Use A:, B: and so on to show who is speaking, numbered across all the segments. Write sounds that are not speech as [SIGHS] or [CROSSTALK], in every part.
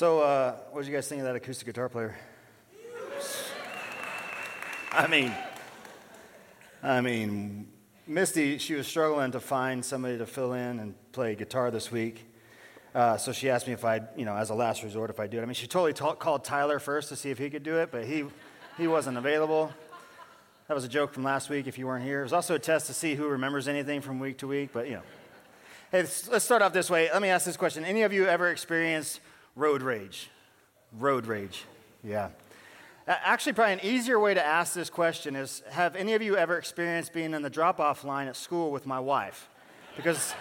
A: So, uh, what did you guys think of that acoustic guitar player? I mean, I mean, Misty, she was struggling to find somebody to fill in and play guitar this week. Uh, so she asked me if I'd, you know, as a last resort, if I'd do it. I mean, she totally ta- called Tyler first to see if he could do it, but he, he wasn't available. That was a joke from last week if you weren't here. It was also a test to see who remembers anything from week to week, but, you know. Hey, let's start off this way. Let me ask this question. Any of you ever experienced road rage? Road rage. Yeah. Actually, probably an easier way to ask this question is Have any of you ever experienced being in the drop off line at school with my wife? Because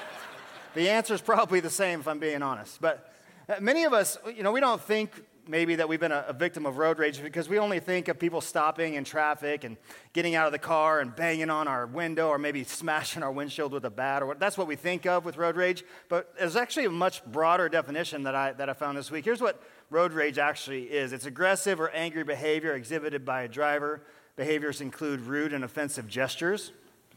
A: the answer is probably the same if I'm being honest. But uh, many of us, you know, we don't think maybe that we've been a, a, victim of road rage because we only think of people stopping in traffic and getting out of the car and banging on our window or maybe [LAUGHS] smashing our windshield with a bat or what, that's what we think of with road rage. But there's actually a much broader definition that I, that I found this week. Here's what road rage actually is. It's aggressive or angry behavior exhibited by a driver. Behaviors include rude and offensive gestures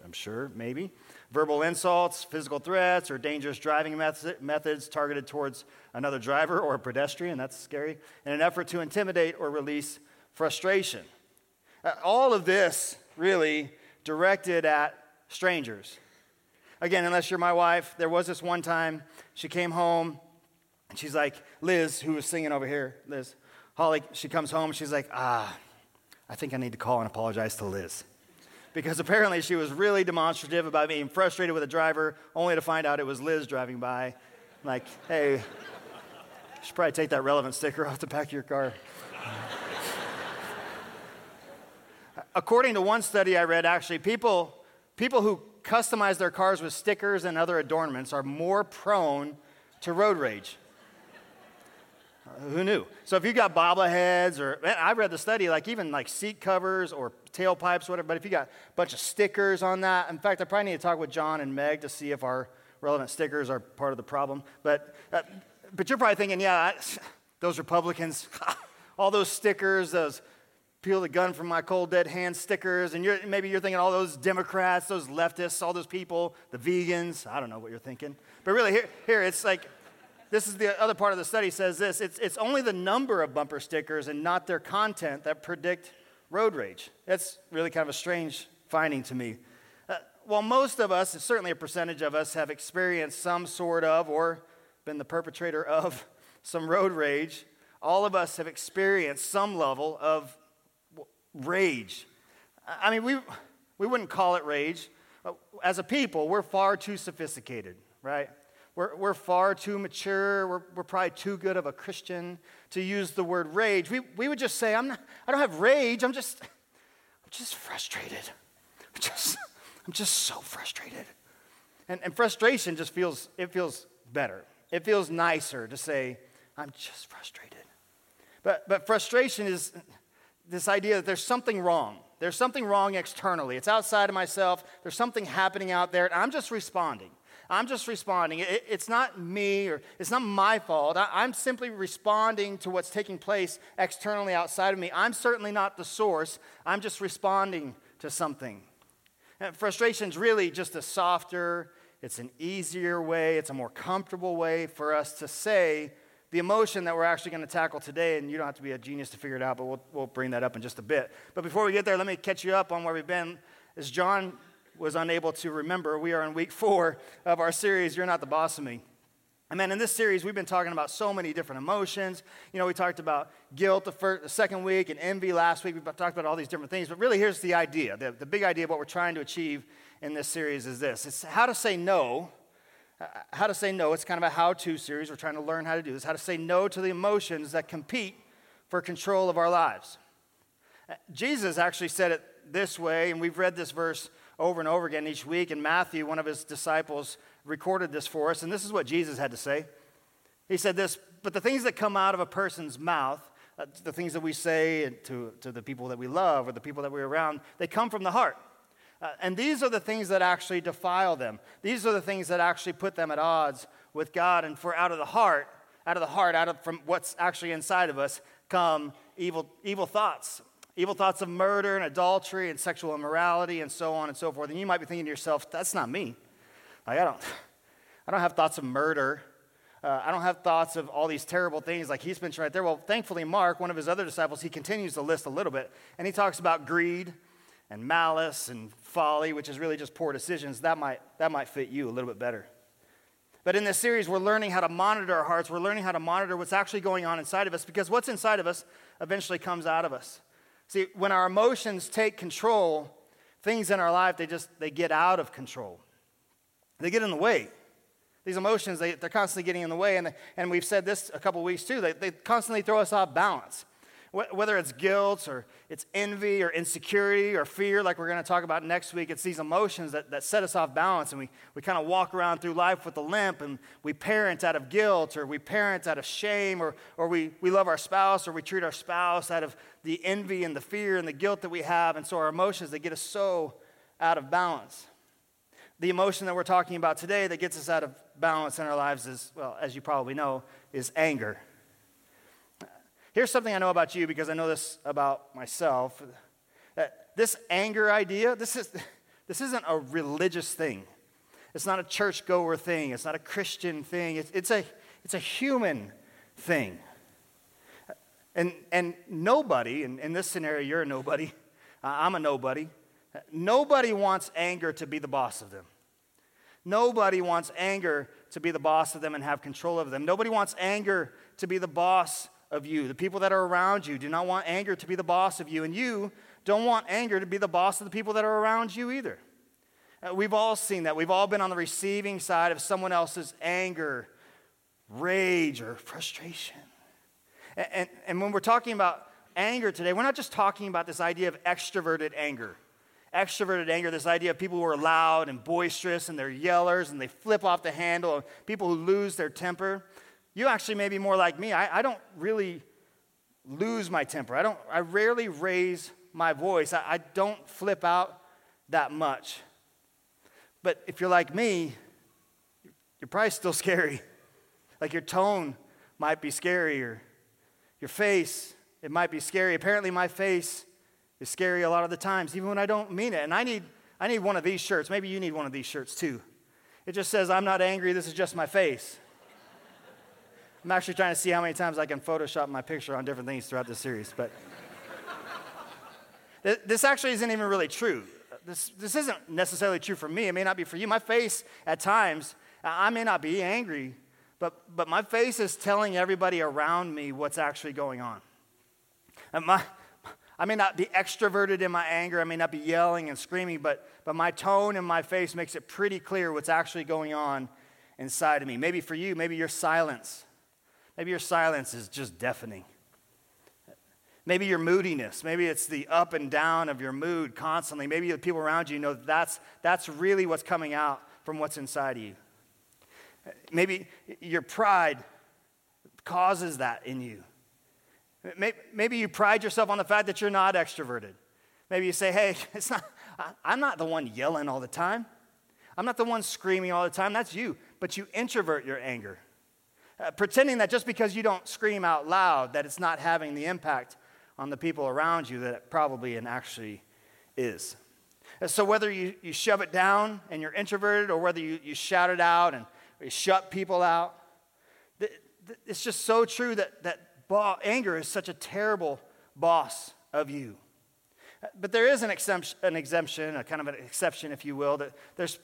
A: i'm sure maybe verbal insults, physical threats, or dangerous driving methods targeted towards another driver or a pedestrian. That's scary. In an effort to intimidate or release frustration. Uh, all of this really directed at strangers. Again, unless you're my wife, there was this one time she came home and she's like, Liz, who was singing over here, Liz, Holly, she comes home, she's like, ah, I think I need to call and apologize to Liz because apparently she was really demonstrative about being frustrated with a driver, only to find out it was Liz driving by. Like, hey, you should probably take that relevant sticker off the back of your car. According to one study I read, actually, people, people who customize their cars with stickers and other adornments are more prone to road rage. Who knew? So if you got bobbleheads or I've read the study, like even like seat covers or tailpipes, whatever, but if you got a bunch of stickers on that, in fact, I probably need to talk with John and Meg to see if our relevant stickers are part of the problem. But, uh, but you're probably thinking, yeah, I, [LAUGHS] those Republicans, [LAUGHS] all those stickers, those peel the gun from my cold dead hand stickers, and you're, maybe you're thinking all those Democrats, those leftists, all those people, the vegans. I don't know what you're thinking. But really, here, here it's like this is the other part of the study says this it's, it's only the number of bumper stickers and not their content that predict road rage. That's really kind of a strange finding to me. Uh, while most of us, certainly a percentage of us, have experienced some sort of or been the perpetrator of [LAUGHS] some road rage, all of us have experienced some level of rage. I mean, we, we wouldn't call it rage. As a people, we're far too sophisticated, right? We're, we're far too mature. We're, we're probably too good of a Christian to use the word rage. We, we would just say, I'm not, I don't have rage. I'm just, I'm just frustrated. I'm just, I'm just so frustrated. And, and frustration just feels, it feels better. It feels nicer to say, I'm just frustrated. But, but frustration is this idea that there's something wrong. There's something wrong externally. It's outside of myself. There's something happening out there, and I'm just responding. I'm just responding. It, it's not me or it's not my fault. I, I'm simply responding to what's taking place externally outside of me. I'm certainly not the source. I'm just responding to something. Frustration is really just a softer, it's an easier way, it's a more comfortable way for us to say the emotion that we're actually going to tackle today. And you don't have to be a genius to figure it out, but we'll, we'll bring that up in just a bit. But before we get there, let me catch you up on where we've been. As John was unable to remember, we are in week four of our series, You're Not the Boss of Me. And man, in this series, we've been talking about so many different emotions. You know, we talked about guilt the, first, the second week and envy last week. We talked about all these different things. But really, here's the idea the, the big idea of what we're trying to achieve in this series is this it's how to say no. Uh, how to say no. It's kind of a how to series. We're trying to learn how to do this. How to say no to the emotions that compete for control of our lives. Uh, Jesus actually said it this way, and we've read this verse over and over again each week. And Matthew, one of his disciples, recorded this for us. And this is what Jesus had to say. He said this, but the things that come out of a person's mouth, uh, the things that we say to, to the people that we love or the people that we're around, they come from the heart. Uh, and these are the things that actually defile them. These are the things that actually put them at odds with God. And for out of the heart, out of the heart, out of from what's actually inside of us, come evil, evil thoughts, evil thoughts of murder and adultery and sexual immorality and so on and so forth. And you might be thinking to yourself, that's not me. Like, I don't, I don't have thoughts of murder. uh, I don't have thoughts of all these terrible things like he's mentioned right there. Well, thankfully, Mark, one of his other disciples, he continues the list a little bit. And he talks about greed and malice and folly, which is really just poor decisions. That might, that might fit you a little bit better. But in this series, we're learning how to monitor our hearts. We're learning how to monitor what's actually going on inside of us because what's inside of us eventually comes out of us. See, when our emotions take control, things in our life, they just, they get out of control. They get in the way. These emotions, they, they're constantly getting in the way. And, and we've said this a couple weeks too. They, they constantly throw us off balance. Whether it's guilt or it's envy or insecurity or fear, like we're going to talk about next week, it's these emotions that, that set us off balance. And we, we kind of walk around through life with a limp and we parent out of guilt or we parent out of shame or, or we, we love our spouse or we treat our spouse out of the envy and the fear and the guilt that we have. And so our emotions, they get us so out of balance. The emotion that we're talking about today that gets us out of balance in our lives is, well, as you probably know, is anger. Here's something I know about you because I know this about myself. That this anger idea, this, is, [LAUGHS] this isn't a religious thing. It's not a churchgoer thing. It's not a Christian thing. It's, it's, a, it's a human thing. And, and nobody, in, in this scenario, you're a nobody. [LAUGHS] I'm a nobody. Nobody wants anger to be the boss of them. Nobody wants anger to be the boss of them and have control of them. Nobody wants anger to be the boss of you. The people that are around you do not want anger to be the boss of you, and you don't want anger to be the boss of the people that are around you either. Uh, we've all seen that. We've all been on the receiving side of someone else's anger, rage, or frustration. And, and, and when we're talking about anger today, we're not just talking about this idea of extroverted anger extroverted anger, this idea of people who are loud and boisterous and they're yellers and they flip off the handle, people who lose their temper. You actually may be more like me. I, I don't really lose my temper. I, don't, I rarely raise my voice. I, I don't flip out that much. But if you're like me, you're probably still [LAUGHS] scary. Like your tone might be scarier. your face, it might be scary. Apparently, my face is scary a lot of the times, even when I don't mean it. And I need, I need one of these shirts. Maybe you need one of these shirts too. It just says, I'm not angry, this is just my face. I'm actually trying to see how many times I can Photoshop my picture on different things throughout the series. But [LAUGHS] this actually isn't even really true. This, this isn't necessarily true for me. It may not be for you. My face, at times, I may not be angry, but, but my face is telling everybody around me what's actually going on. And my, I may not be extroverted in my anger, I may not be yelling and screaming, but, but my tone and my face makes it pretty clear what's actually going on inside of me. Maybe for you, maybe your silence. Maybe your silence is just deafening. Maybe your moodiness, maybe it's the up and down of your mood constantly. Maybe the people around you know that's, that's really what's coming out from what's inside of you. Maybe your pride causes that in you. Maybe you pride yourself on the fact that you're not extroverted. Maybe you say, hey, [LAUGHS] it's not, I'm not the one yelling all the time. I'm not the one screaming all the time. That's you. But you introvert your anger, uh, pretending that just because you don't scream out loud, that it's not having the impact on the people around you that it probably and actually is. So whether you, you shove it down and you're introverted or whether you, you shout it out and you shut people out, it's just so true that, that anger is such a terrible boss of you. But there is an exemption, an exemption, a kind of an exception, if you will. That there's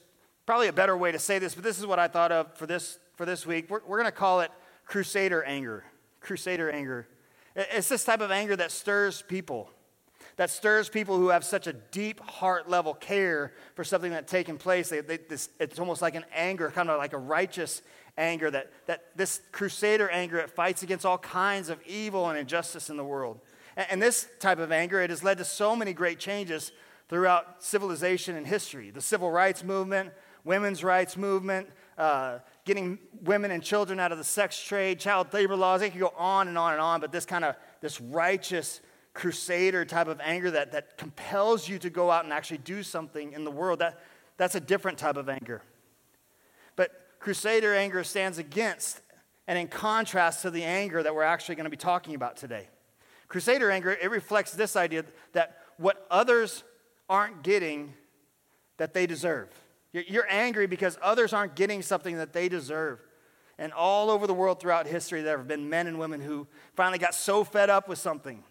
A: probably a better way to say this, but this is what I thought of for this, for this week. We're, we're going to call it crusader anger. Crusader anger. It's this type of anger that stirs people, that stirs people who have such a deep heart level care for something that's taken place. They, they, this, it's almost like an anger, kind of like a righteous anger, that, that this crusader anger, it fights against all kinds of evil and injustice in the world. And, and this type of anger, it has led to so many great changes throughout civilization and history. The civil rights movement, women's rights movement, uh, getting women and children out of the sex trade, child labor laws, they could go on and on and on, but this kind of, this righteous crusader type of anger that, that compels you to go out and actually do something in the world, that, that's a different type of anger. But crusader anger stands against and in contrast to the anger that we're actually going to be talking about today. Crusader anger, it reflects this idea that what others aren't getting that they deserve. You're angry because others aren't getting something that they deserve. and all over the world throughout history, there have been men and women who finally got so fed up with something.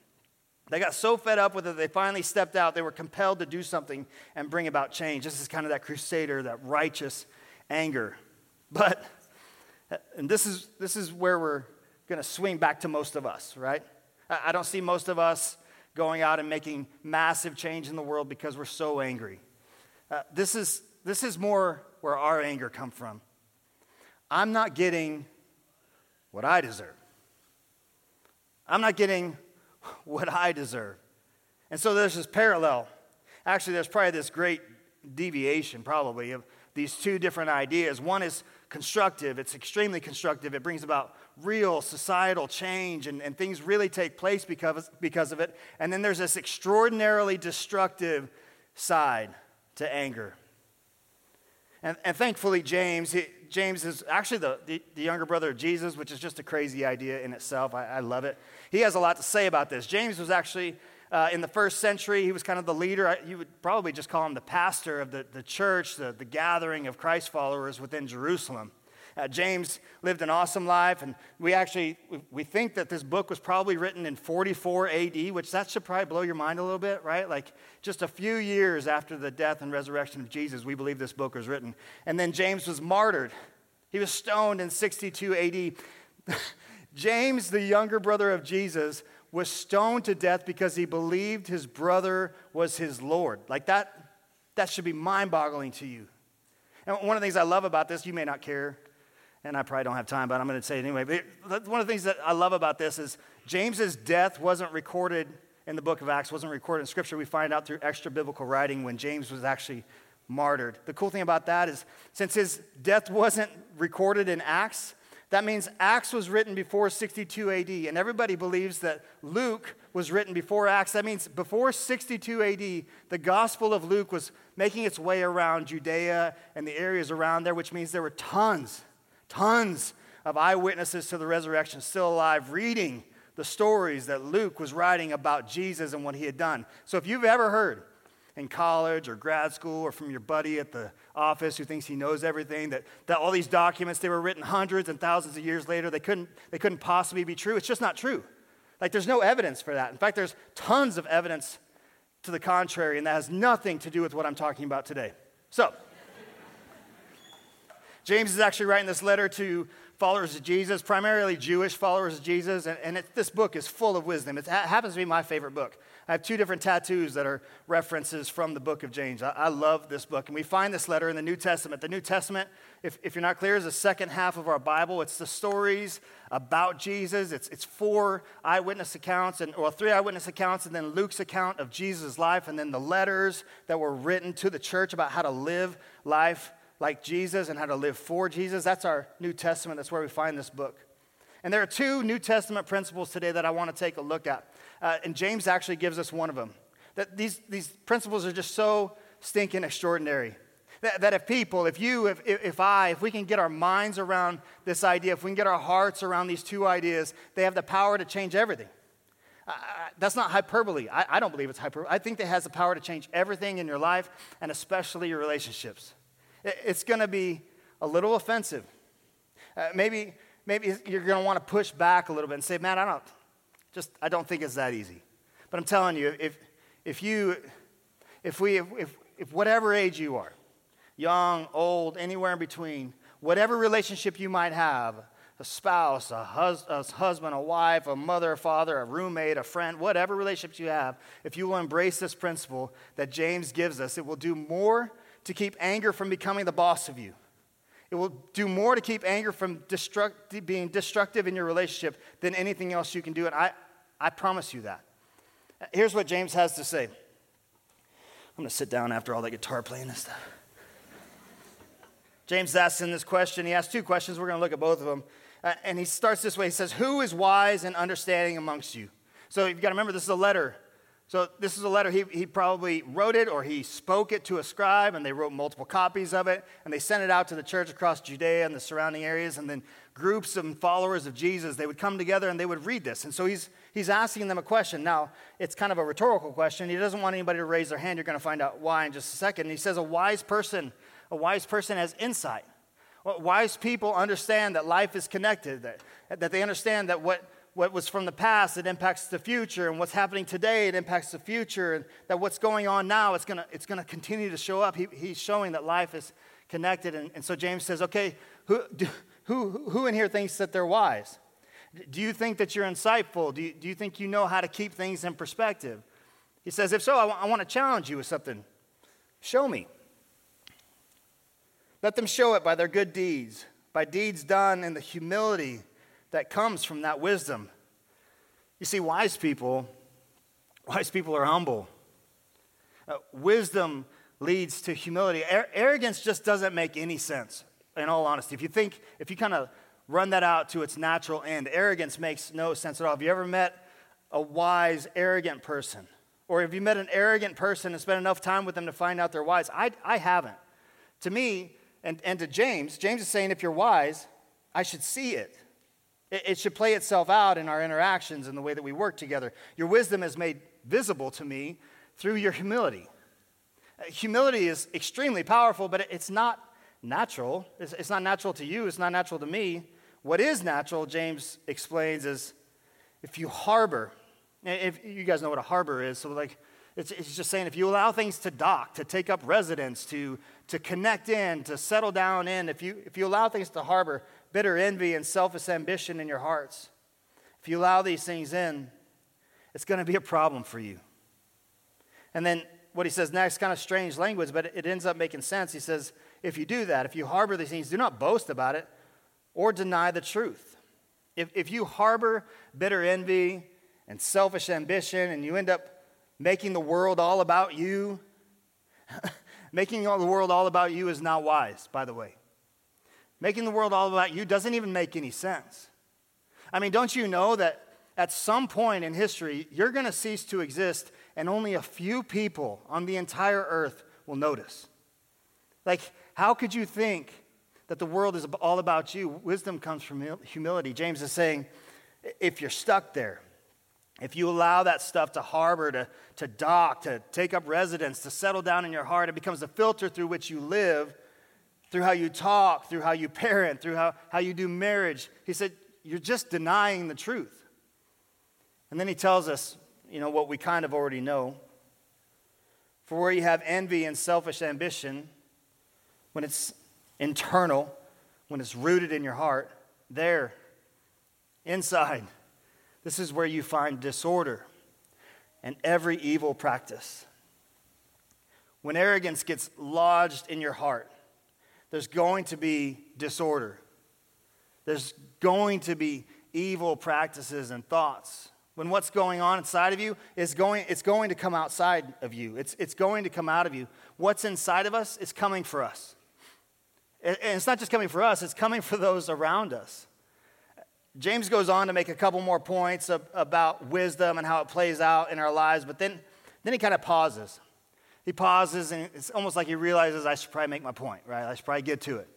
A: They got so fed up with it, they finally stepped out. They were compelled to do something and bring about change. This is kind of that crusader, that righteous anger. But, and this is, this is where we're going to swing back to most of us, right? I don't see most of us going out and making massive change in the world because we're so angry. Uh, this, is, this is more where our anger comes from. I'm not getting what I deserve. I'm not getting what I deserve. And so there's this parallel. Actually, there's probably this great deviation, probably, of these two different ideas. One is constructive, it's extremely constructive. It brings about real societal change, and, and things really take place because, because of it. And then there's this extraordinarily destructive side to anger. And, and thankfully, James, he, James is actually the, the, the, younger brother of Jesus, which is just a crazy idea in itself. I, I love it. He has a lot to say about this. James was actually, uh, in the first century, he was kind of the leader. You would probably just call him the pastor of the, the church, the, the gathering of Christ followers within Jerusalem. Uh, James lived an awesome life, and we actually we think that this book was probably written in 44 AD, which that should probably blow your mind a little bit, right? Like just a few years after the death and resurrection of Jesus, we believe this book was written. And then James was martyred. He was stoned in 62 AD. [LAUGHS] James, the younger brother of Jesus, was stoned to death because he believed his brother was his Lord. Like that, that should be mind boggling to you. And one of the things I love about this, you may not care, and I probably don't have time, but I'm going to say it anyway. But one of the things that I love about this is James's death wasn't recorded in the book of Acts, wasn't recorded in Scripture. We find out through extra biblical writing when James was actually martyred. The cool thing about that is since his death wasn't recorded in Acts, that means Acts was written before 62 AD, and everybody believes that Luke was written before Acts. That means before 62 AD, the Gospel of Luke was making its way around Judea and the areas around there, which means there were tons Tons of eyewitnesses to the resurrection still alive reading the stories that Luke was writing about Jesus and what he had done. So if you've ever heard in college or grad school or from your buddy at the office who thinks he knows everything that, that all these documents they were written hundreds and thousands of years later they couldn't, they couldn't possibly be true. It's just not true. Like there's no evidence for that. In fact there's tons of evidence to the contrary and that has nothing to do with what i'm talking about today. So James is actually writing this letter to followers of Jesus, primarily Jewish followers of Jesus, and, and it, this book is full of wisdom. It happens to be my favorite book. I have two different tattoos that are references from the book of James. I, I love this book. And we find this letter in the New Testament. The New Testament, if, if you're not clear, is the second half of our Bible. It's the stories about Jesus. It's, it's four eyewitness accounts, and, or three eyewitness accounts, and then Luke's account of Jesus' life, and then the letters that were written to the church about how to live life like Jesus and how to live for Jesus. That's our New Testament. That's where we find this book. And there are two New Testament principles today that I want to take a look at. Uh, and James actually gives us one of them. That these, these principles are just so stinking extraordinary. That, that if people, if you, if, if I, if we can get our minds around this idea, if we can get our hearts around these two ideas, they have the power to change everything. Uh, that's not hyperbole. I, I don't believe it's hyperbole. I think it has the power to change everything in your life and especially your relationships. It's going to be a little offensive. Uh, maybe, maybe you're going to want to push back a little bit and say, man, I don't, just, I don't think it's that easy. But I'm telling you, if, if you, if we, if, if whatever age you are, young, old, anywhere in between, whatever relationship you might have, a spouse, a, hus- a, husband, a wife, a mother, a father, a roommate, a friend, whatever relationships you have, if you will embrace this principle that James gives us, it will do more to keep anger from becoming the boss of you. It will do more to keep anger from destruct, being destructive in your relationship than anything else you can do. And I, I promise you that. Here's what James has to say. I'm going to sit down after all that guitar playing and stuff. James asks in this question, he asks two questions. We're going to look at both of them. Uh, and he starts this way He says, Who is wise and understanding amongst you? So you've got to remember, this is a letter so this is a letter, he, he probably wrote it or he spoke it to a scribe, and they wrote multiple copies of it, and they sent it out to the church across Judea and the surrounding areas, and then groups of followers of Jesus, they would come together and they would read this. And so he's, he's asking them a question. Now, it's kind of a rhetorical question. He doesn't want anybody to raise their hand. You're going to find out why in just a second. And he says, A wise person, a wise person has insight. Wise people understand that life is connected, that, that they understand that what, what was from the past, it impacts the future, and what's happening today, it impacts the future, and that what's going on now, it's going to it's gonna continue to show up. He, he's showing that life is connected. And, and so James says, okay, who, do, who, who in here thinks that they're wise? Do you think that you're insightful? Do you, do you think you know how to keep things in perspective? He says, if so, I, w- I want to challenge you with something. Show me. Let them show it by their good deeds, by deeds done in the humility that comes from that wisdom. You see, wise people, wise people are humble. Uh, wisdom leads to humility. arrogance just doesn't make any sense, in all honesty. If you think, if you kind of run that out to its natural end, arrogance makes no sense at all. Have you ever met a wise, arrogant person? Or have you met an arrogant person and spent enough time with them to find out they're wise? I, I haven't. To me, and, and to James, James is saying if you're wise, I should see it. It. Should play itself out in our interactions and the way that we work together. Your wisdom is made visible to me through your humility. Uh, humility is extremely powerful, but it's not natural. It's not natural to you, it's not natural to me. What is natural, James explains, is if you harbor, if you guys know what a harbor is, so like it's, it's just saying if you allow things to dock, to take up residence, to, to connect in, to settle down in, if you, if you allow things to harbor bitter envy and selfish ambition in your hearts, if you allow these things in, it's going to be a problem for you. And then what he says next, kind of strange language, but it ends up making sense. He says, if you do that, if you harbor these things, do not boast about it or deny the truth. If, if you harbor bitter envy and selfish ambition and you end up making the world all about you, [LAUGHS] making the world all about you is not wise, by the way. Making the world all about you doesn't even make any sense. I mean, don't you know that at some point in history, you're going to cease to exist and only a few people on the entire earth will notice. Like, how could you think that the world is all about you? Wisdom comes from humility. James is saying, if you're stuck there, if you allow that stuff to harbor, to, to dock, to take up residence, to settle down in your heart, it becomes the filter through which you live, through how you talk, through how you parent, through how, how you do marriage. He said, You're just denying the truth. And then he tells us you know, what we kind of already know. For where you have envy and selfish ambition, when it's internal, when it's rooted in your heart, there, inside, this is where you find disorder and every evil practice. When arrogance gets lodged in your heart, there's going to be disorder. There's going to be evil practices and thoughts when what's going on inside of you is going, it's going to come outside of you. It's, it's going to come out of you. What's inside of us is coming for us. And it's not just coming for us, it's coming for those around us. James goes on to make a couple more points about wisdom and how it plays out in our lives, but then, then he kind of pauses. He pauses, and it's almost like he realizes I should probably make my point, right? I should probably get to it.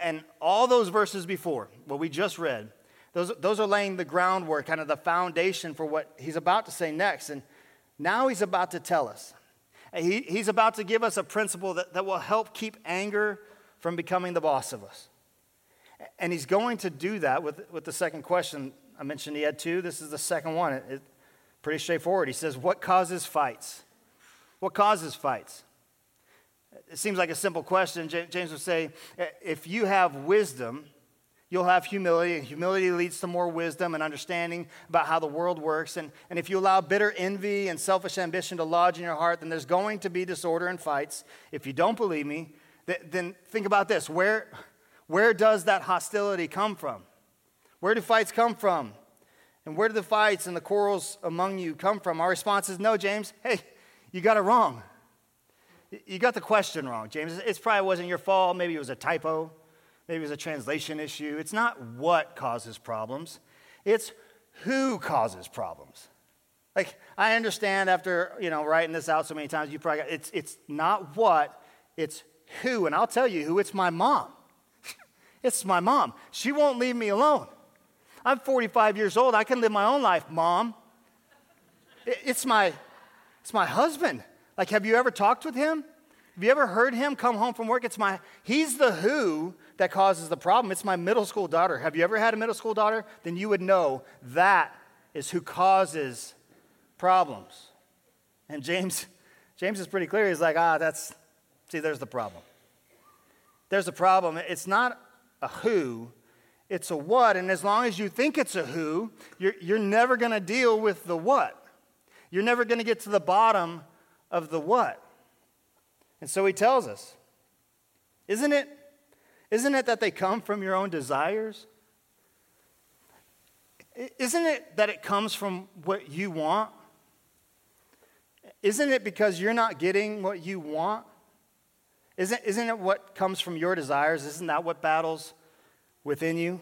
A: And all those verses before, what we just read, those, those are laying the groundwork, kind of the foundation for what he's about to say next. And now he's about to tell us. He, he's about to give us a principle that, that will help keep anger from becoming the boss of us. And he's going to do that with, with the second question. I mentioned he had two. This is the second one. It, it, pretty straightforward. He says, What causes fights? What causes fights? It seems like a simple question. James would say, eh, If you have wisdom, you'll have humility, and humility leads to more wisdom and understanding about how the world works. And, and if you allow bitter envy and selfish ambition to lodge in your heart, then there's going to be disorder and fights. If you don't believe me, th- then think about this where, where does that hostility come from? Where do fights come from? And where do the fights and the quarrels among you come from? Our response is no, James. Hey, you got it wrong. You got the question wrong, James. It probably wasn't your fault. Maybe it was a typo. Maybe it was a translation issue. It's not what causes problems, it's who causes problems. Like, I understand after, you know, writing this out so many times, you probably got, it's, it's not what, it's who. And I'll tell you who, it's my mom. [LAUGHS] it's my mom. She won't leave me alone. I'm 45 years old. I can live my own life, mom. It's my, it's my husband. Like, have you ever talked with him? Have you ever heard him come home from work? It's my, he's the who that causes the problem. It's my middle school daughter. Have you ever had a middle school daughter? Then you would know that is who causes problems. And James, [LAUGHS] James is pretty clear. He's like, ah, that's, see, there's the problem. There's a problem. It's not a who, it's a what. And as long as you think it's a who, you're, you're never going to deal with the what. You're never going to get to the bottom of the what. And so he tells us, isn't it, isn't it that they come from your own desires? Isn't it that it comes from what you want? Isn't it because you're not getting what you want? Isn't, isn't it what comes from your desires? Isn't that what battles within you?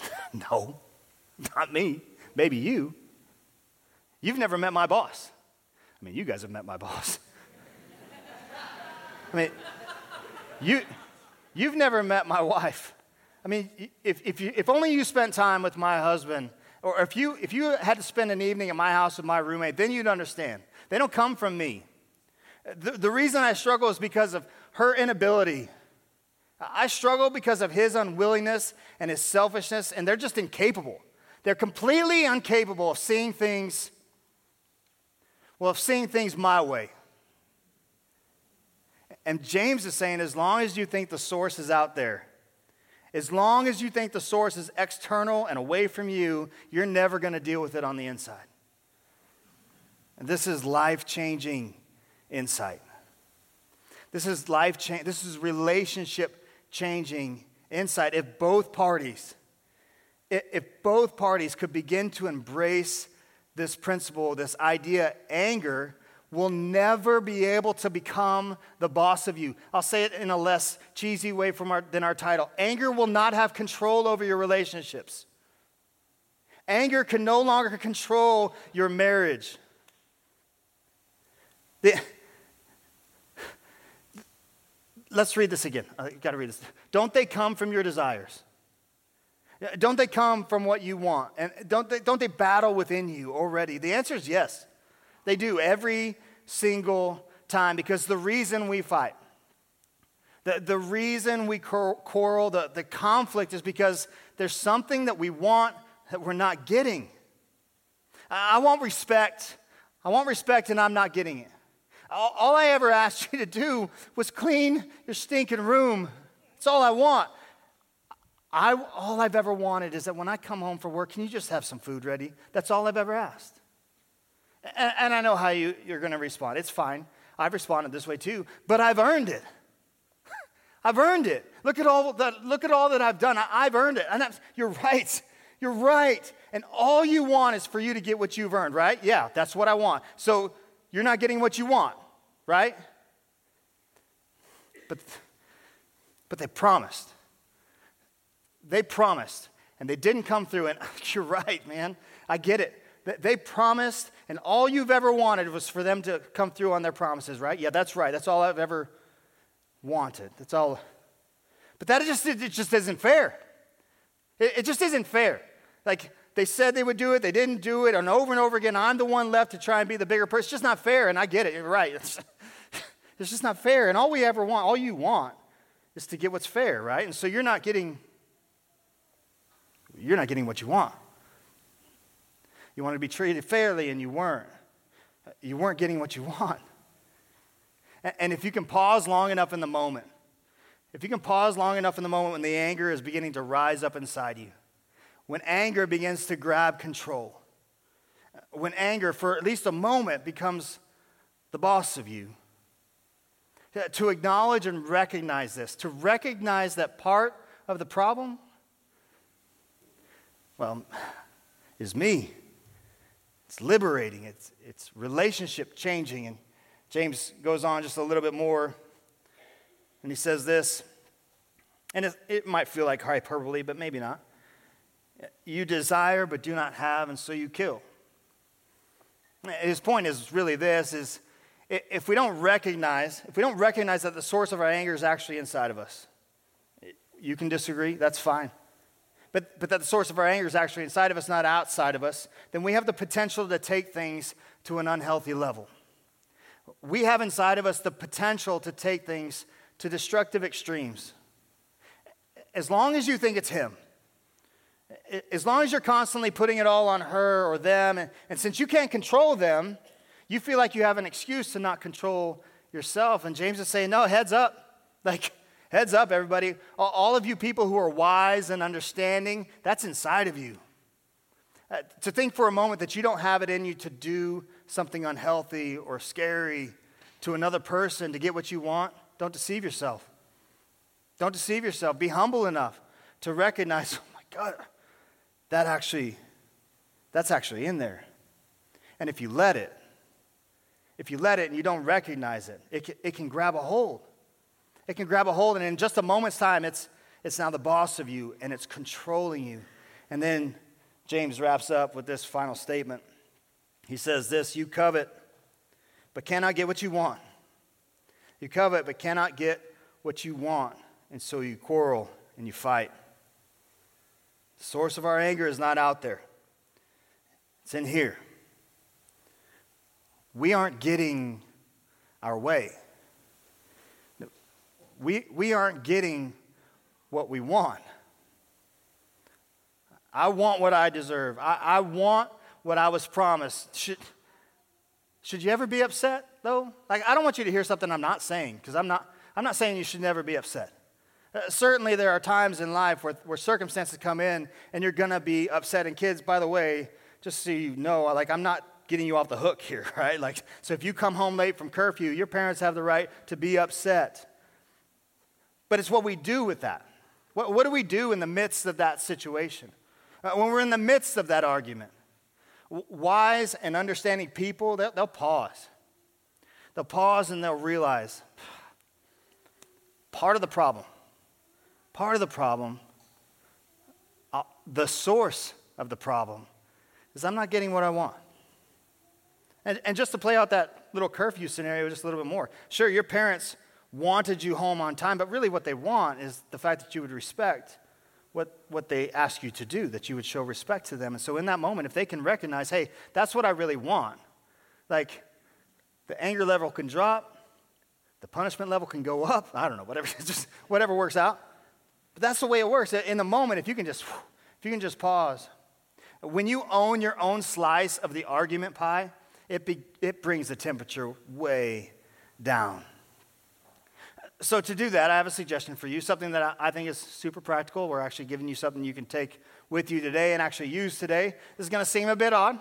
A: [LAUGHS] no, not me. Maybe you. You've never met my boss. I mean, you guys have met my boss. I mean, you, you've never met my wife. I mean, if, if, you, if only you spent time with my husband, or if you, if you had to spend an evening at my house with my roommate, then you'd understand. They don't come from me. The, the reason I struggle is because of her inability. I struggle because of his unwillingness and his selfishness, and they're just incapable. They're completely incapable of seeing things, well, of seeing things my way. And James is saying, as long as you think the source is out there, as long as you think the source is external and away from you, you're never going to deal with it on the inside. And this is life changing insight. This is life change. This is relationship changing insight. If both parties, if both parties could begin to embrace this principle, this idea, anger will never be able to become the boss of you. I'll say it in a less cheesy way from our, than our title. Anger will not have control over your relationships. Anger can no longer control your marriage. The, let's read this again. I got to read this. Don't they come from your desires? Uh, don't they come from what you want? And don't they, don't they battle within you already? The answer is yes. They do every single time because the reason we fight, the, the reason we quarrel, the, the conflict is because there's something that we want that we're not getting. I want respect. I want respect and I'm not getting it. All I ever [LAUGHS] asked you to do was clean your stinking room. That's all I want. I, all I've ever wanted is that when I come home from work, can you just have some food ready? That's all I've ever asked. And, and I know how you, you're going to respond. It's fine. I've responded this way too, but I've earned it. [LAUGHS] I've earned it. Look at all that, look at all that I've done. I, have earned it. And you're right. You're right. And all you want is for you to get what you've earned, right? Yeah, that's what I want. So you're not getting what you want, right? But, but they promised. They promised, and they didn't come through. And [LAUGHS] you're right, man. I get it. They promised, and all you've ever wanted was for them to come through on their promises, right? Yeah, that's right. That's all I've ever wanted. That's all. But that just, it just isn't fair. It, just isn't fair. Like, they said they would do it, they didn't do it, and over and over again, I'm the one left to try and be the bigger person. It's just not fair, and I get it. You're right. It's, [LAUGHS] it's just not fair. And all we ever want, all you want, is to get what's fair, right? And so you're not getting, you're not getting what you want. You wanted to be treated fairly, and you weren't. You weren't getting what you [LAUGHS] want. And if you can pause long enough in the moment, if you can pause long enough in the moment when the anger is beginning to rise up inside you, when anger begins to grab control, when anger, for at least a moment, becomes the boss of you, to acknowledge and recognize this, to recognize that part of the problem, well, is me. It's liberating, it's, it's relationship changing. And James goes on just a little bit more, and he says this, and it, it might feel like hyperbole, but maybe not. You desire but do not have, and so you kill. His point is really this is if we don't recognize, if we don't recognize that the source of our anger is actually inside of us, you can disagree, that's fine but, but that the source of our anger is actually inside of us, not outside of us, then we have the potential to take things to an unhealthy level. we have inside of us the potential to take things to destructive extremes. As long as you think it's him, as long as you're constantly putting it all on her or them, and, and since you can't control them, you feel like you have an excuse to not control yourself. And James is saying, no, heads up. Like, heads up, everybody. All of you people who are wise and understanding, that's inside of you. Uh, to think for a moment that you don't have it in you to do something unhealthy or scary to another person to get what you want, don't deceive yourself. Don't deceive yourself. Be humble enough to recognize, [LAUGHS] oh my God, that actually, that's actually in there. And if you let it, if you let it and you don't recognize it, it can, it can grab a hold. It can grab a hold, and in just a moment's time, it's, it's now the boss of you and it's controlling you. And then James wraps up with this final statement. He says, This, you covet, but cannot get what you want. You covet, but cannot get what you want. And so you quarrel and you fight. The source of our anger is not out there, it's in here. We aren't getting our way. We, we aren't getting what we want. I want what I deserve. I, I want what I was promised. Should, should you ever be upset, though? Like, I don't want you to hear something I'm not saying, because I'm not, I'm not saying you should never be upset. Uh, certainly, there are times in life where, where circumstances come in and you're going to be upset. And, kids, by the way, just so you know, like, I'm not getting you off the hook here, [LAUGHS] right? Like, so if you come home late from curfew, your parents have the right to be upset. But it's what we do with that. What, what do we do in the midst of that situation? Uh, when we're in the midst of that argument, wise and understanding people, they'll, they'll pause. They'll pause and they'll realize [SIGHS] part of the problem Part of the problem, uh, the source of the problem, is I'm not getting what I want. And, and just to play out that little curfew scenario just a little bit more, sure, your parents wanted you home on time, but really what they want is the fact that you would respect what, what they ask you to do, that you would show respect to them. And so in that moment, if they can recognize, hey, that's what I really want, like the anger level can drop, the punishment level can go up, I don't know, whatever, [LAUGHS] just whatever works out. But that's the way it works. In the moment, if you can just, if you can just pause. When you own your own slice of the argument pie, it, be, it brings the temperature way down. So, to do that, I have a suggestion for you, something that I think is super practical. We're actually giving you something you can take with you today and actually use today. This is going to seem a bit odd.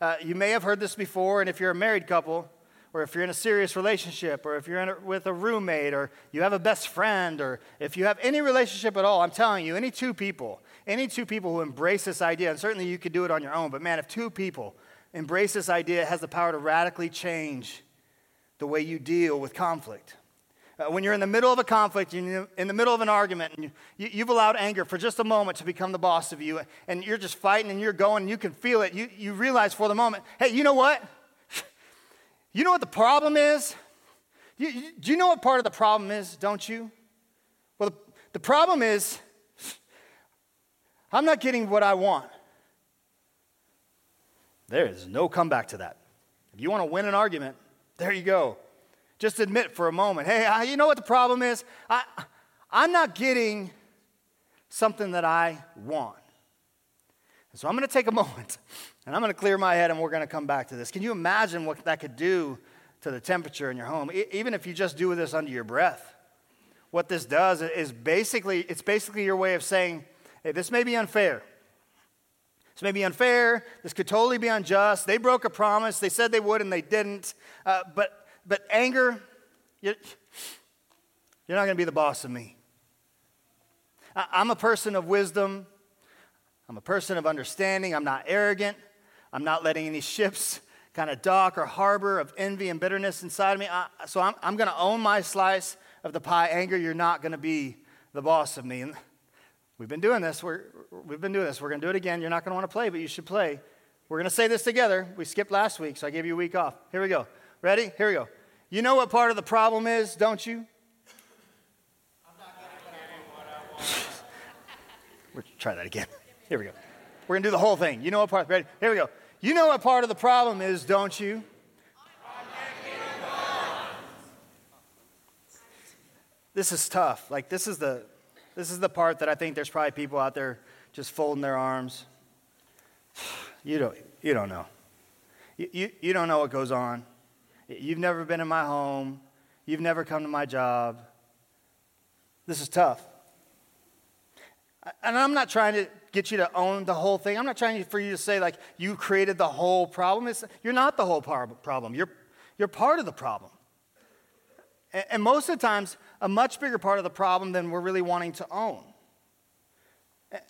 A: Uh, you may have heard this before, and if you're a married couple, or if you're in a serious relationship, or if you're a, with a roommate, or you have a best friend, or if you have any relationship at all, I'm telling you, any two people, any two people who embrace this idea, and certainly you could do it on your own, but man, if two people embrace this idea, it has the power to radically change the way you deal with conflict. Uh, when you're in the middle of a conflict, you're in the middle of an argument, and you, you've allowed anger for just a moment to become the boss of you, and you're just fighting and you're going, and you can feel it. You, you realize for the moment, hey, you know what? You know what the problem is? You, you, do you know what part of the problem is, don't you? Well, the, the problem is I'm not getting what I want. There is no comeback to that. If you want to win an argument, there you go. Just admit for a moment hey, I, you know what the problem is? I, I'm not getting something that I want. So I'm going to take a [LAUGHS] moment and I'm going to clear my head and we're going to come back to this. Can you imagine what that could do to the temperature in your home? Even if you just do this under your breath. What this does is basically, it's basically your way of saying, hey, this may be unfair. This may be unfair. This could totally be unjust. They broke a promise. They said they would and they didn't. Uh, but, but anger, you're, not going to be the boss of me. I, I'm a person of wisdom. I'm a person of understanding. I'm not arrogant. I'm not letting any ships kind of dock or harbor of envy and bitterness inside of me. I, so I'm, I'm going to own my slice of the pie. Anger, you're not going to be the boss of me. And we've been doing this. We're, we've been doing this. We're going to do it again. You're not going to want to play, but you should play. We're going to say this together. We skipped last week, so I gave you a week off. Here we go. Ready? Here we go. You know what part of the problem is, don't you? We'll try that again. [LAUGHS] Here we go. We're going to do the whole thing. You know what part, ready? Here we go. You know what part of the problem is, don't you? This is tough. Like this is the this is the part that I think there's probably people out there just folding their arms. [SIGHS] You don't you don't know. You, you, you don't know what goes on. You've never been in my home. You've never come to my job. This is tough. And I'm not trying to get you to own the whole thing. I'm not trying for you to say, like, you created the whole problem. It's, you're not the whole problem. You're, you're part of the problem. And, and most of the times, a much bigger part of the problem than we're really wanting to own.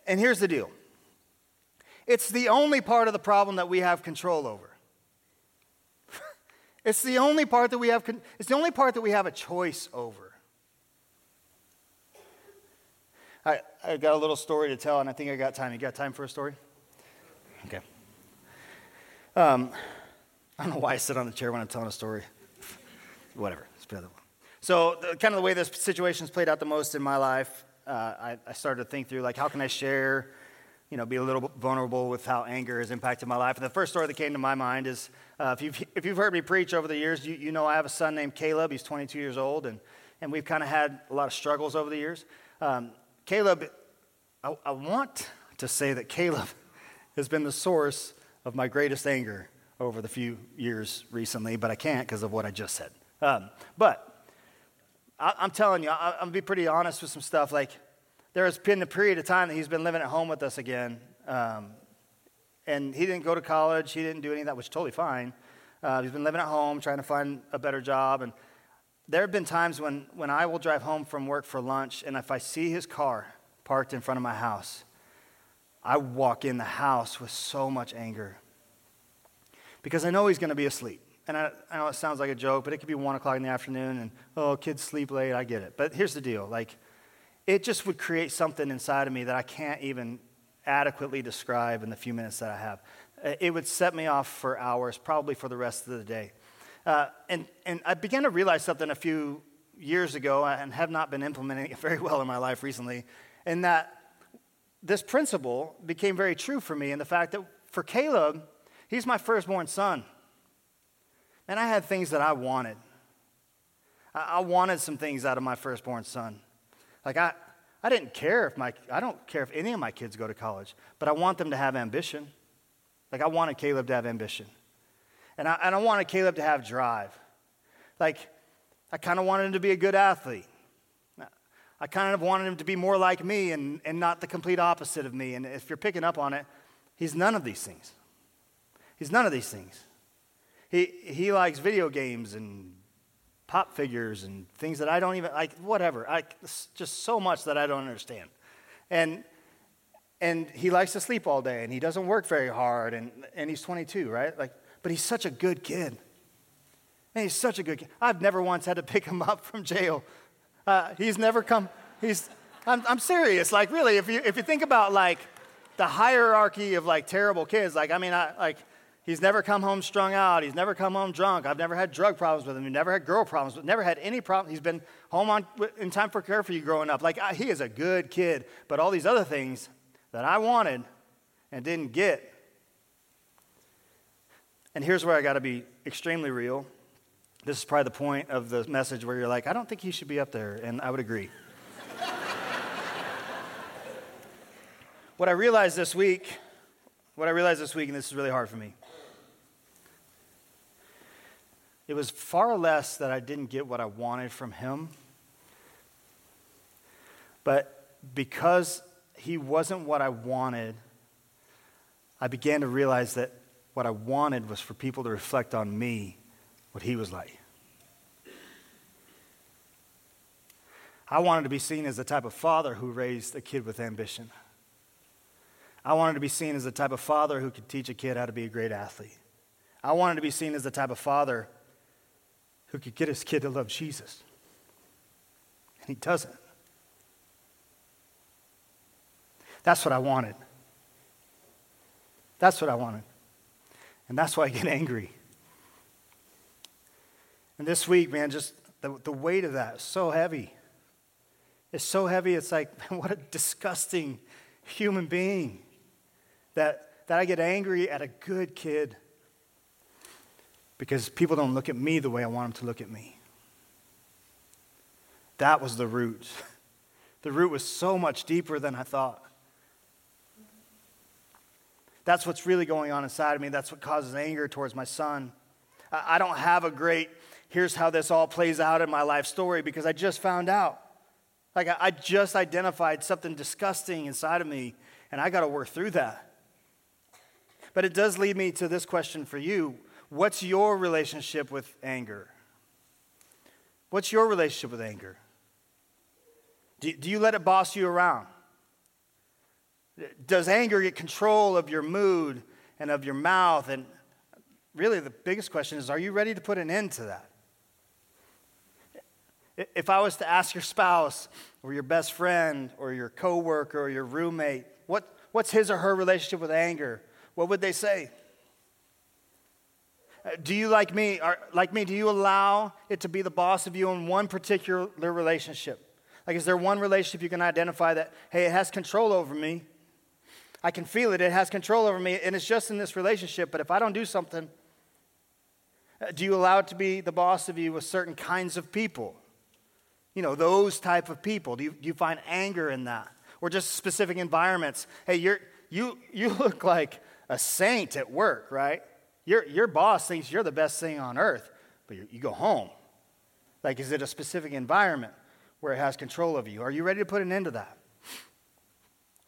A: And here's the deal it's the only part of the problem that we have control over. It's the only part that we have, it's the only part that we have a choice over. I, I got a little story to tell, and I think I got time. You got time for a story? Okay. Um, I don't know why I sit on the chair when I'm telling a story. Whatever. It's the other one. So, the, kind of the way this situation's played out the most in my life, uh, I, I, started to think through like, how can I share, you know, be a little vulnerable with how anger has impacted my life. And the first story that came to my mind is uh, if, you've, if you've heard me preach over the years, you, you know I have a son named Caleb. He's 22 years old, and, and we've kind of had a lot of struggles over the years. Um, Caleb, I, I want to say that Caleb [LAUGHS] has been the source of my greatest anger over the few years recently, but I can't because of what I just said. Um, but I, am telling you, I, am gonna be pretty honest with some stuff. Like, there has been a period of time that he's been living at home with us again, um, and he didn't go to college. He didn't do any of that, which is totally fine. Uh, he's been living at home, trying to find a better job, and there have been times when, when I will drive home from work for lunch, and if I see his car parked in front of my house, I walk in the house with so much anger because I know he's going to be asleep. And I, I, know it sounds like a joke, but it could be one o'clock in the afternoon, and oh, kids sleep late. I get it. But here's the deal: like, it just would create something inside of me that I can't even adequately describe in the few minutes that I have. It would set me off for hours, probably for the rest of the day. Uh, and, and I began to realize something a few years ago and have not been implementing it [LAUGHS] very well in my life recently, in that this principle became very true for me in the fact that for Caleb, he's my firstborn son. And I had things that I wanted. I wanted some things out of my firstborn son. Like I, I didn't care if my, I don't care if any of my kids go to college, but I want them to have ambition. Like I wanted Caleb to have ambition. And I, and I wanted Caleb to have drive. Like, I kind of wanted him to be a good athlete. I kind of wanted him to be more like me and, and not the complete opposite of me. And if you're picking up on it, he's none of these things. He's none of these things. He, he likes video games and pop figures and things that I don't even like, whatever. I, just so much that I don't understand. And, and he likes to sleep all day and he doesn't work very hard and, and he's 22, right? Like, but he's such a good kid. Man, he's such a good kid. I've never once had to pick him up from jail. Uh, he's never come, he's, I'm, I'm serious. Like, really, if you, if you think about, like, the hierarchy of, like, terrible kids, like, I mean, I, like, he's never come home strung out. He's never come home drunk. I've never had drug problems with him. He never had girl problems, but never had any problem. He's been home on, in time for care for you growing up. Like, he is a good kid. But all these other things that I wanted and didn't get, and here's where I got to be extremely real. This is probably the point of the message where you're like, I don't think he should be up there, and I would agree. [LAUGHS] what I realized this week, what I realized this week, and this is really hard for me, it was far less that I didn't get what I wanted from him, but because he wasn't what I wanted, I began to realize that what I wanted was for people to reflect on me what he was like. I wanted to be seen as the type of father who raised a kid with ambition. I wanted to be seen as the type of father who could teach a kid how to be a great athlete. I wanted to be seen as the type of father who could get his kid to love Jesus. And he doesn't. That's what I wanted. That's what I wanted. And that's why I get angry. And this week, man, just the, the weight of that is so heavy. It's so heavy, it's like, [LAUGHS] what a disgusting human being that, that I get angry at a good kid because people don't look at me the way I want them to look at me. That was the root. [LAUGHS] The root was so much deeper than I thought. That's what's really going on inside of me. That's what causes anger towards my son. I don't have a great, here's how this all plays out in my life story because I just found out. Like, I just identified something disgusting inside of me, and I got to work through that. But it does lead me to this question for you What's your relationship with anger? What's your relationship with anger? Do, do you let it boss you around? Does anger get control of your mood and of your mouth? And really, the biggest question is are you ready to put an end to that? If I was to ask your spouse or your best friend or your coworker or your roommate, what, what's his or her relationship with anger? What would they say? Do you, like me, are, like me, do you allow it to be the boss of you in one particular relationship? Like, is there one relationship you can identify that, hey, it has control over me? I can feel it, it has control over me, and it's just in this relationship, but if I don't do something, uh, do you allow it to be the boss of you with certain kinds of people? You know, those type of people. Do you, do you find anger in that? Or just specific environments? Hey, you're, you, [LAUGHS] you look like a saint at work, right? Your, your boss thinks you're the best thing on earth, but you, you go home. Like, is it a specific environment where it has control of you? Are you ready to put an end to that?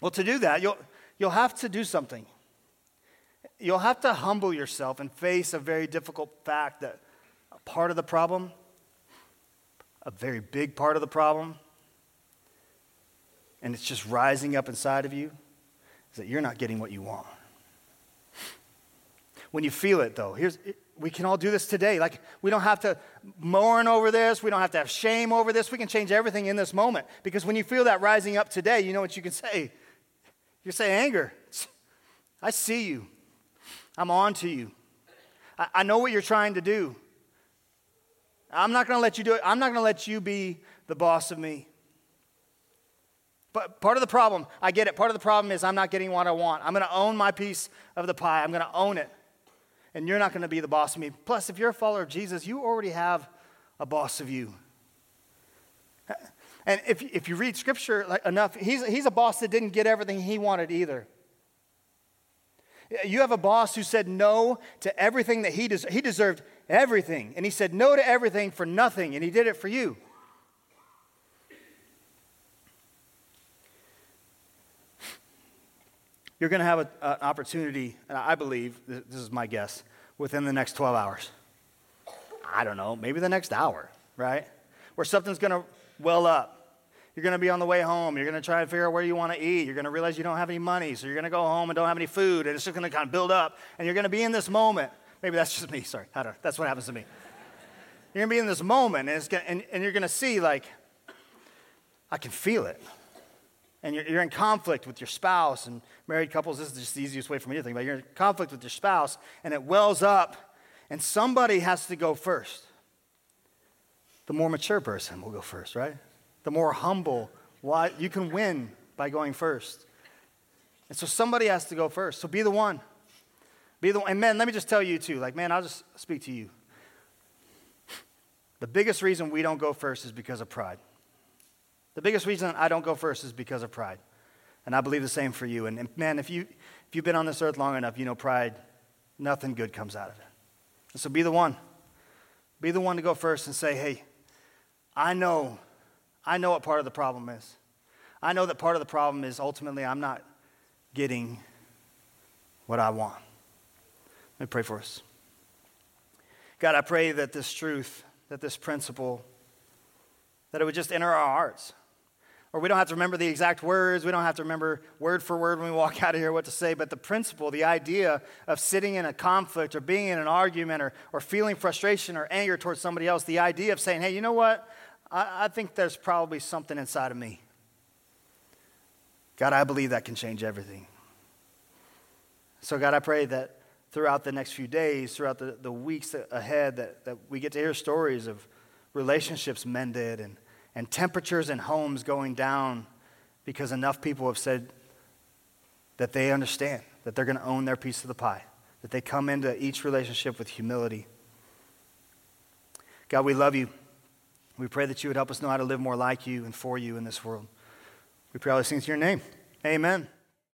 A: Well, to do that, you'll, you'll have to do something. You'll have to humble yourself and face a very difficult fact that a part of the problem, a very big part of the problem, and it's just rising up inside of you, is that you're not getting what you want when you feel it, though. Here's, we can all do this today. Like, we don't have to mourn over this. We don't have to have shame over this. We can change everything in this moment. Because when you feel that rising up today, you know what you can say? You say, anger. I see you. I'm on to you. I, I know what you're trying to do. I'm not going to let you do it. I'm not going to let you be the boss of me. But part of the problem, I get it. Part of the problem is I'm not getting what I want. I'm going to own my piece of the pie. I'm going to own it and you're not going to be the boss of me. Plus, if you're a follower of Jesus, you already have a boss of you. And if, if you read scripture enough, he's, he's a boss that didn't get everything he wanted either. You have a boss who said no to everything that he deserved. He deserved everything. And he said no to everything for nothing, and he did it for you. You're going to have a, an opportunity, and I believe, this is my guess, within the next 12 hours. I don't know, maybe the next hour, right? Where something's going to well up. You're going to be on the way home. You're going to try to figure out where you want to eat. You're going to realize you don't have any money. So you're going to go home and don't have any food. And it's just going to kind of build up. And you're going to be in this moment. Maybe that's just me. Sorry. I don't, that's what happens to me. You're going to be in this moment. And, gonna, and, and you're going to see, like, I can feel it and you're, you're, in conflict with your spouse and married couples this is just the easiest way for me to think about it. you're in conflict with your spouse and it wells up and somebody has to go first. The more mature person will go first right? The more humble why you can win by going first. And so somebody has to go first. So be the one. Be the one and let me just tell you too like man i'll just speak to you. The biggest reason we don't go first is because of pride the biggest reason I don't go first is because of pride. And I believe the same for you. And, and man, if, you, if you've been on this earth long enough, you know pride, nothing good comes out of it. And so be the one. Be the one to go first and say, hey, I know, I know what part of the problem is. I know that part of the problem is ultimately I'm not getting what I want. Let me pray for us. God, I pray that this truth, that this principle, that it would just enter our hearts or we don't have to remember the exact words. We don't have to remember word for word when we walk [LAUGHS] out of here what to say. But the principle, the idea of sitting in a conflict or being in an argument or, or feeling frustration or anger towards somebody else, the idea of saying, hey, you know what? I, I think there's probably something inside of me. God, I believe that can change everything. So, God, I pray that throughout the next few days, throughout the, the weeks ahead, that, that we get to hear stories of relationships mended and and temperatures in homes going down because enough people have said that they understand, that they're going to own their piece of the pie, that they come into each relationship with humility. God, we love you. We pray that you would help us know how to live more like you and for you in this world. We pray all these things in your name. Amen.